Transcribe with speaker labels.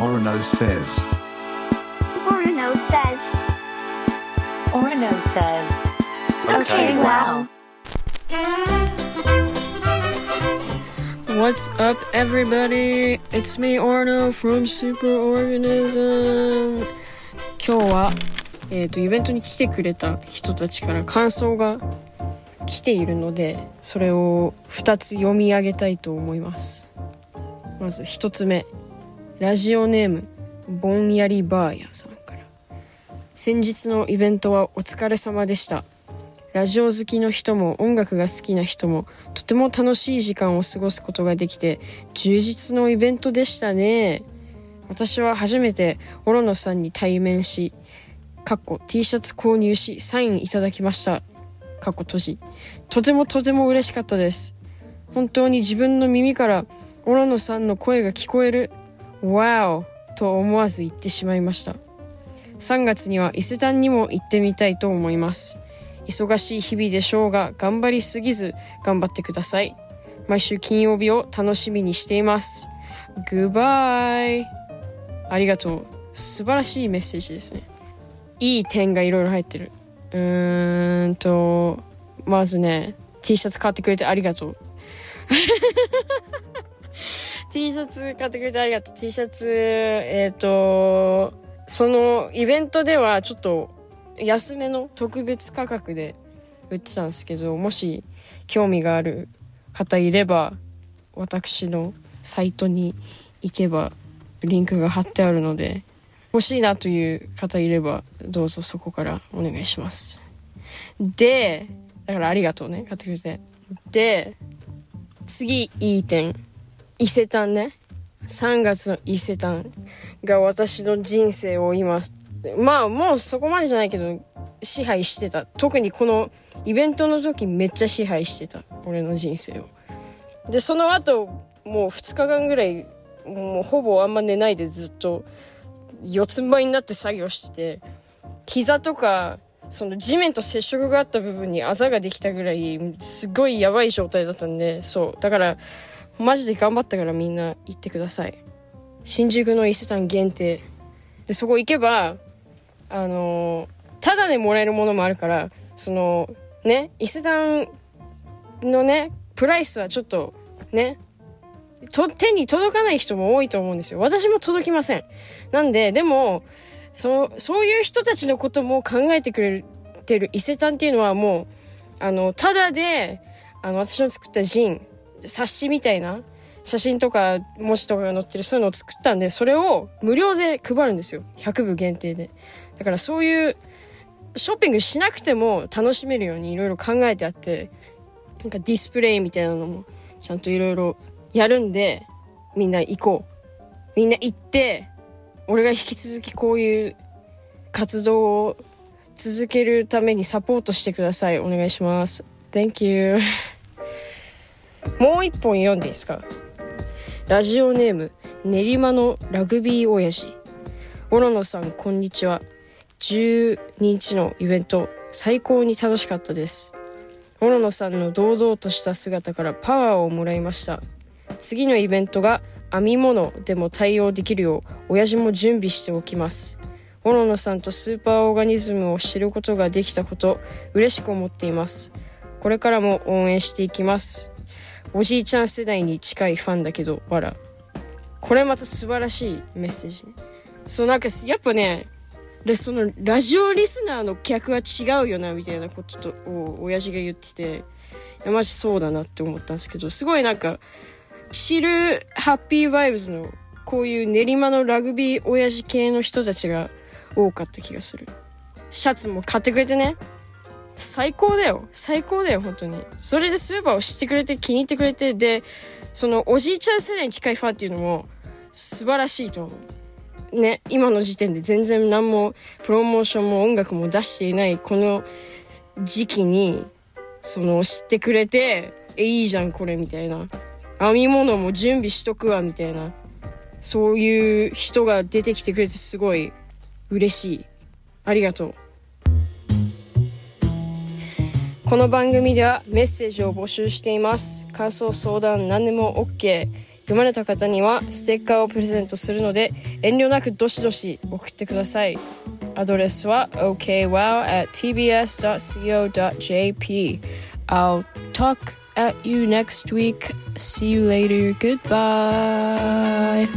Speaker 1: Orono says.
Speaker 2: Orono says.
Speaker 3: Orono says.
Speaker 2: Okay, wow.
Speaker 4: What's up, everybody? It's me, Orno from Superorganism. 今日は、えっ、と、イベントに来てくれた人たちから感想が来ているので、それを2つ読み上げたいと思います。まず1つ目。ラジオネーム、ぼんやりバーヤさんから。先日のイベントはお疲れ様でした。ラジオ好きの人も音楽が好きな人もとても楽しい時間を過ごすことができて充実のイベントでしたね。私は初めてオロノさんに対面し、かっこ T シャツ購入しサインいただきました。かっこ閉じ。とてもとても嬉しかったです。本当に自分の耳からオロノさんの声が聞こえる。わおと思わず言ってしまいました。3月には伊勢丹にも行ってみたいと思います。忙しい日々でしょうが頑張りすぎず頑張ってください。毎週金曜日を楽しみにしています。Goodbye! ありがとう。素晴らしいメッセージですね。いい点がいろいろ入ってる。うーんと、まずね、T シャツ買ってくれてありがとう。T シャツ買ってくれてありがとう。T シャツ、えっ、と、そのイベントではちょっと安めの特別価格で売ってたんですけど、もし興味がある方いれば、私のサイトに行けばリンクが貼ってあるので、欲しいなという方いれば、どうぞそこからお願いします。で、だからありがとうね、買ってくれて。で、次、いい点。伊勢丹ね。3月の伊勢丹が私の人生を今、まあもうそこまでじゃないけど、支配してた。特にこのイベントの時めっちゃ支配してた。俺の人生を。で、その後、もう2日間ぐらい、もうほぼあんま寝ないでずっと、四つん這いになって作業してて、膝とか、その地面と接触があった部分にあざができたぐらい、すごいやばい状態だったんで、そう。だから、マジで頑張ったからみんな行ってください。新宿の伊勢丹限定。で、そこ行けば、あのただでもらえるものもあるから、その、ね、伊勢丹のね、プライスはちょっと、ね、と、手に届かない人も多いと思うんですよ。私も届きません。なんで、でも、そう、そういう人たちのことも考えてくれてる伊勢丹っていうのはもう、あの、ただで、あの、私の作ったジン、冊子みたいな写真とか文字とかが載ってるそういうのを作ったんで、それを無料で配るんですよ。100部限定で。だからそういう、ショッピングしなくても楽しめるようにいろいろ考えてあって、なんかディスプレイみたいなのもちゃんといろいろやるんで、みんな行こう。みんな行って、俺が引き続きこういう活動を続けるためにサポートしてください。お願いします。Thank you. もう一本読んでいいですか？ラジオネーム、練馬のラグビー親父。オロノさん、こんにちは。12日のイベント、最高に楽しかったです。オロノさんの堂々とした姿からパワーをもらいました。次のイベントが編み物でも対応できるよう、親父も準備しておきます。オロノさんとスーパーオーガニズムを知ることができたこと、嬉しく思っています。これからも応援していきます。おじいちゃん世代に近いファンだけど、わら。これまた素晴らしいメッセージ。そう、なんか、やっぱね、で、その、ラジオリスナーの客は違うよな、みたいなことと、を、親父が言ってて、いや、マジそうだなって思ったんですけど、すごいなんか、チル、ハッピーバイブズの、こういう練馬のラグビー親父系の人たちが多かった気がする。シャツも買ってくれてね。最高だよ。最高だよ、本当に。それでスーパーを知ってくれて気に入ってくれて、で、そのおじいちゃん世代に近いファンっていうのも素晴らしいと思う。ね、今の時点で全然何もプロモーションも音楽も出していないこの時期に、その知ってくれて、え、いいじゃんこれみたいな。編み物も準備しとくわみたいな。そういう人が出てきてくれてすごい嬉しい。ありがとう。この番組ではメッセージを募集しています。感想、相談、何でも OK。読まれた方にはステッカーをプレゼントするので遠慮なくどしどし送ってください。アドレスは okwow.tbs.co.jp I'll talk at you next week. See you later. Goodbye.